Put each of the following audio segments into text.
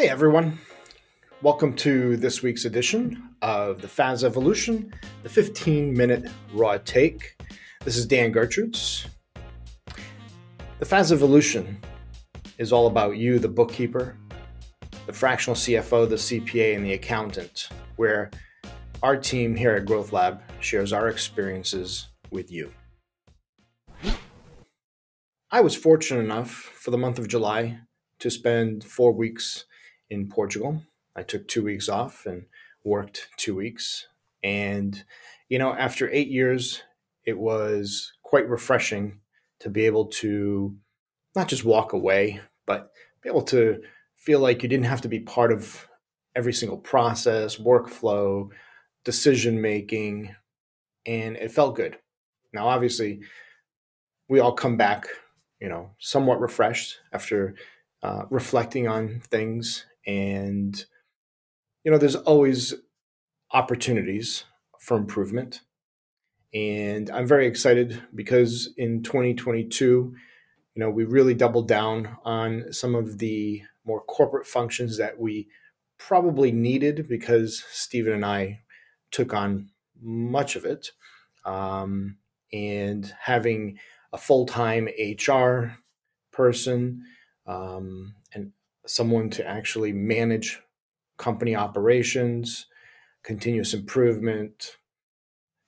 Hey everyone, welcome to this week's edition of the FAS Evolution, the 15 minute raw take. This is Dan Gertrudes. The FAS Evolution is all about you, the bookkeeper, the fractional CFO, the CPA, and the accountant, where our team here at Growth Lab shares our experiences with you. I was fortunate enough for the month of July to spend four weeks in Portugal. I took two weeks off and worked two weeks. And, you know, after eight years, it was quite refreshing to be able to not just walk away, but be able to feel like you didn't have to be part of every single process, workflow, decision making. And it felt good. Now, obviously, we all come back, you know, somewhat refreshed after uh, reflecting on things and you know there's always opportunities for improvement. And i'm very excited because in 2022 you know we really doubled down on some of the more corporate functions that we probably needed because stephen and i took on much of it. Um, and having a full-time hr person um, someone to actually manage company operations, continuous improvement,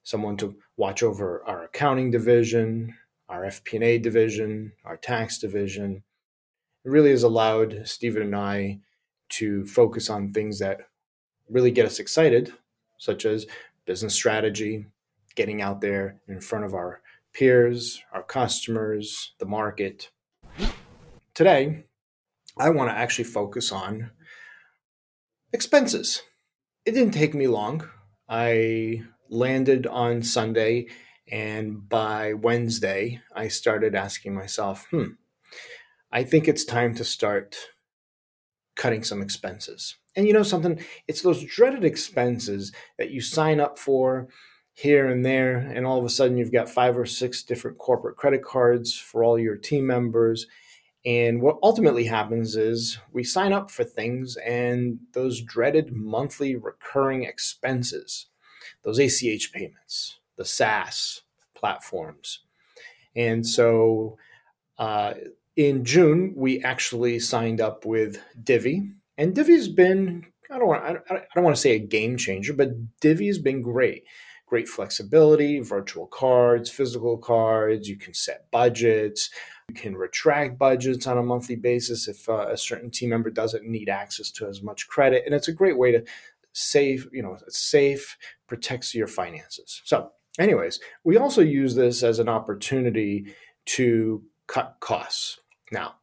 someone to watch over our accounting division, our FP&A division, our tax division. It really has allowed Stephen and I to focus on things that really get us excited, such as business strategy, getting out there in front of our peers, our customers, the market. Today, I want to actually focus on expenses. It didn't take me long. I landed on Sunday, and by Wednesday, I started asking myself, hmm, I think it's time to start cutting some expenses. And you know something? It's those dreaded expenses that you sign up for here and there, and all of a sudden you've got five or six different corporate credit cards for all your team members and what ultimately happens is we sign up for things and those dreaded monthly recurring expenses, those ACH payments, the SaaS platforms. And so uh, in June, we actually signed up with Divvy. And Divvy's been, I don't want, I don't want to say a game changer, but Divvy's been great. Great flexibility, virtual cards, physical cards, you can set budgets. You can retract budgets on a monthly basis if uh, a certain team member doesn't need access to as much credit. And it's a great way to save, you know, it's safe, protects your finances. So, anyways, we also use this as an opportunity to cut costs. Now,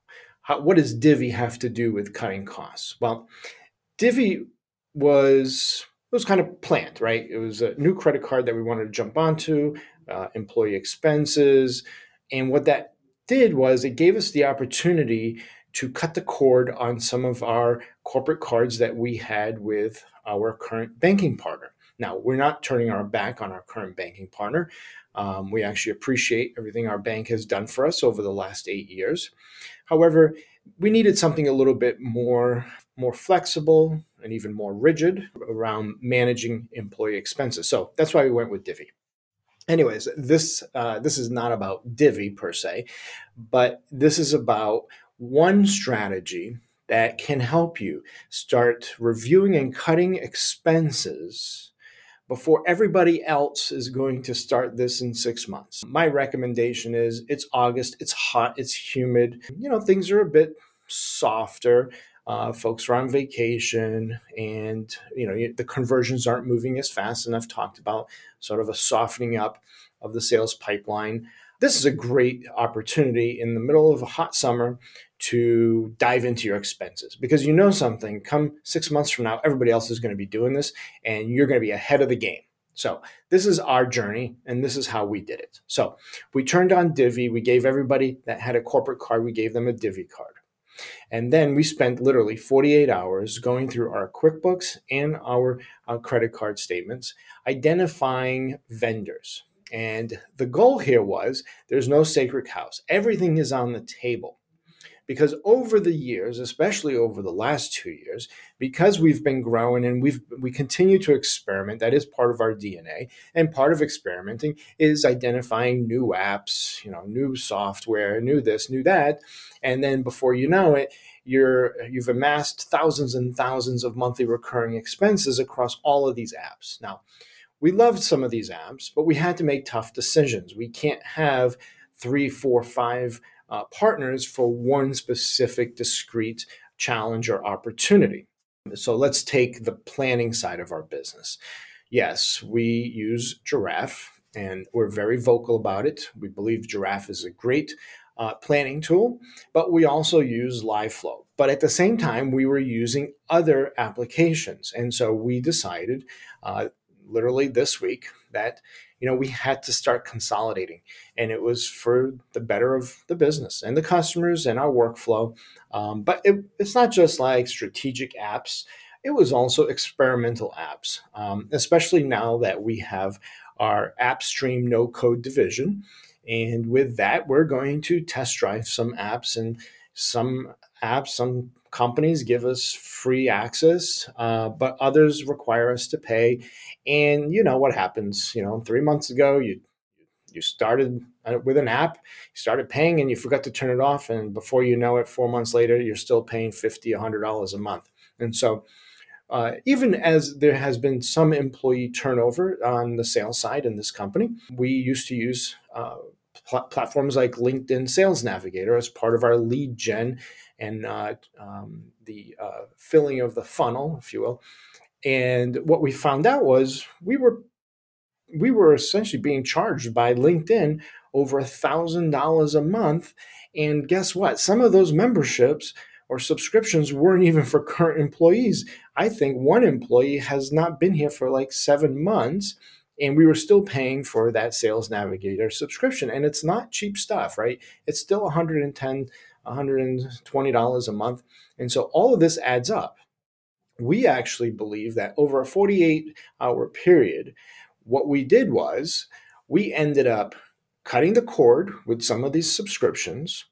how, what does Divvy have to do with cutting costs? Well, Divvy was it was kind of planned, right? It was a new credit card that we wanted to jump onto, uh, employee expenses, and what that did was it gave us the opportunity to cut the cord on some of our corporate cards that we had with our current banking partner. Now, we're not turning our back on our current banking partner. Um, we actually appreciate everything our bank has done for us over the last eight years. However, we needed something a little bit more, more flexible and even more rigid around managing employee expenses. So that's why we went with Divvy anyways this uh, this is not about divvy per se but this is about one strategy that can help you start reviewing and cutting expenses before everybody else is going to start this in six months. My recommendation is it's August, it's hot, it's humid, you know, things are a bit softer. Uh, folks are on vacation and you know the conversions aren't moving as fast and i've talked about sort of a softening up of the sales pipeline. This is a great opportunity in the middle of a hot summer to dive into your expenses because you know something come six months from now everybody else is going to be doing this and you're going to be ahead of the game. So this is our journey and this is how we did it. So we turned on divvy we gave everybody that had a corporate card we gave them a divvy card and then we spent literally 48 hours going through our QuickBooks and our uh, credit card statements, identifying vendors. And the goal here was there's no sacred cows, everything is on the table. Because over the years, especially over the last two years, because we've been growing and we've we continue to experiment. That is part of our DNA, and part of experimenting is identifying new apps, you know, new software, new this, new that, and then before you know it, you're you've amassed thousands and thousands of monthly recurring expenses across all of these apps. Now, we loved some of these apps, but we had to make tough decisions. We can't have three, four, five uh, partners for one specific discrete challenge or opportunity. So let's take the planning side of our business. Yes, we use Jirav and we're very vocal about it. We believe Jirav is a great uh, planning tool, but we also use LiveFlow. But at the same time, we were using other applications. And so we decided uh, literally this week that you know we had to start consolidating and it was for the better of the business and the customers and our workflow. Um, but it, it's not just like strategic apps. It was also experimental apps um, especially now that we have our AppStream no code division. And with that we're going to test drive some apps and some apps some companies give us free access, uh, but others require us to pay. And you know what happens? You know, three months ago, you you started uh, with an app, you started paying, and you forgot to turn it off, and before you know it, four months later, you're still paying fifty, hundred dollars a month. And so, uh, even as there has been some employee turnover on the sales side in this company, we used to use uh, platforms like LinkedIn Sales Navigator as part of our lead gen and um, the uh, filling of the funnel, if you will. And what we found out was we were we were essentially being charged by LinkedIn over a thousand dollars a month. And guess what? Some of those memberships or subscriptions weren't even for current employees. I think one employee has not been here for like seven months and we were still paying for that sales navigator subscription and it's not cheap stuff right it's still 110 $120 a month. And so all of this adds up. We actually believe that over a 48 hour period, what we did was we ended up cutting the cord with some of these subscriptions.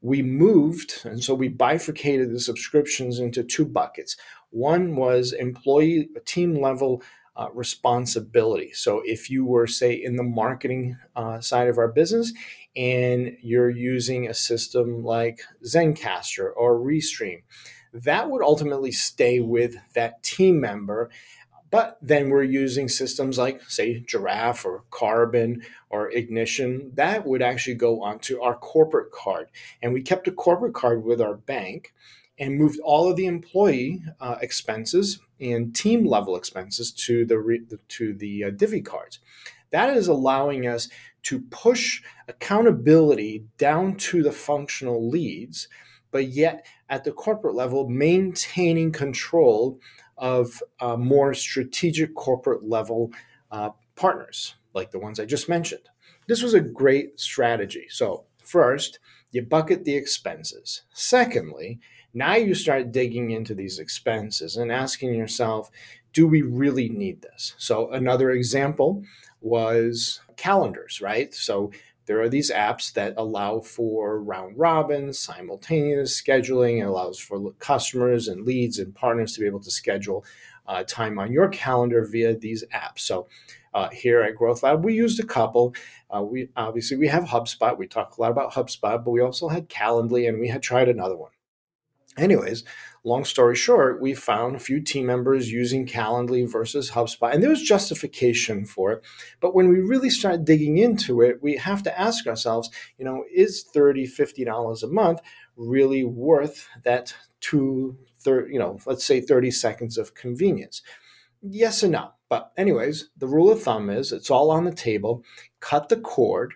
We moved, and so we bifurcated the subscriptions into two buckets. One was employee team level uh, responsibility. So if you were, say, in the marketing uh, side of our business and you're using a system like Zencastr or Restream, that would ultimately stay with that team member. But then we're using systems like, say, Jirav or Karbon or Ignition. That would actually go onto our corporate card. And we kept a corporate card with our bank and moved all of the employee uh, expenses and team level expenses to the re- to the uh, Divvy cards. That is allowing us to push accountability down to the functional leads, but yet at the corporate level, maintaining control of uh, more strategic corporate level uh, partners, like the ones I just mentioned. This was a great strategy. So, first, you bucket the expenses. Secondly, now you start digging into these expenses and asking yourself, do we really need this? So, another example was calendars, right? So, there are these apps that allow for round robin, simultaneous scheduling. It allows for customers and leads and partners to be able to schedule uh, time on your calendar via these apps. So, uh, here at Growth Lab, we used a couple. Uh, we obviously we have HubSpot. We talk a lot about HubSpot, but we also had Calendly, and we had tried another one. Anyways, long story short, we found a few team members using Calendly versus HubSpot, and there was justification for it. But when we really start digging into it, we have to ask ourselves, you know, is $30, $50 a month really worth that two, thir- you know, let's say 30 seconds of convenience? Yes and no. But, anyways, the rule of thumb is it's all on the table. Cut the cord,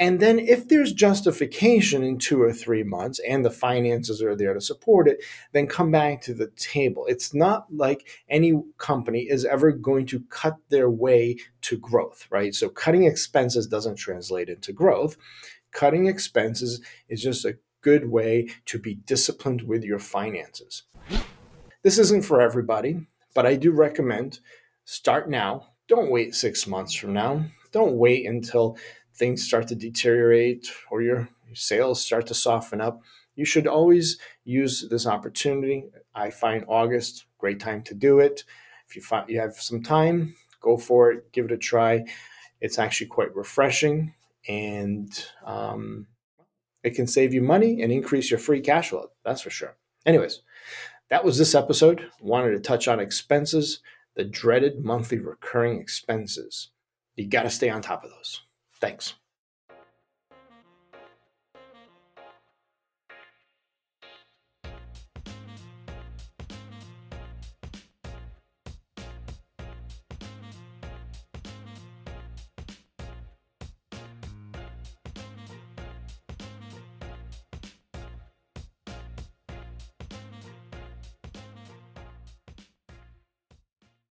and then, if there's justification in two or three months and the finances are there to support it, then come back to the table. It's not like any company is ever going to cut their way to growth, right? So, cutting expenses doesn't translate into growth. Cutting expenses is just a good way to be disciplined with your finances. This isn't for everybody, but I do recommend start now. Don't wait six months from now. Don't wait until things start to deteriorate or your, your sales start to soften up, you should always use this opportunity. I find August great time to do it. If you find you have some time, go for it, give it a try. It's actually quite refreshing, and um, it can save you money and increase your free cash flow. That's for sure. Anyways, that was this episode. Wanted to touch on expenses, the dreaded monthly recurring expenses. You got to stay on top of those. Thanks.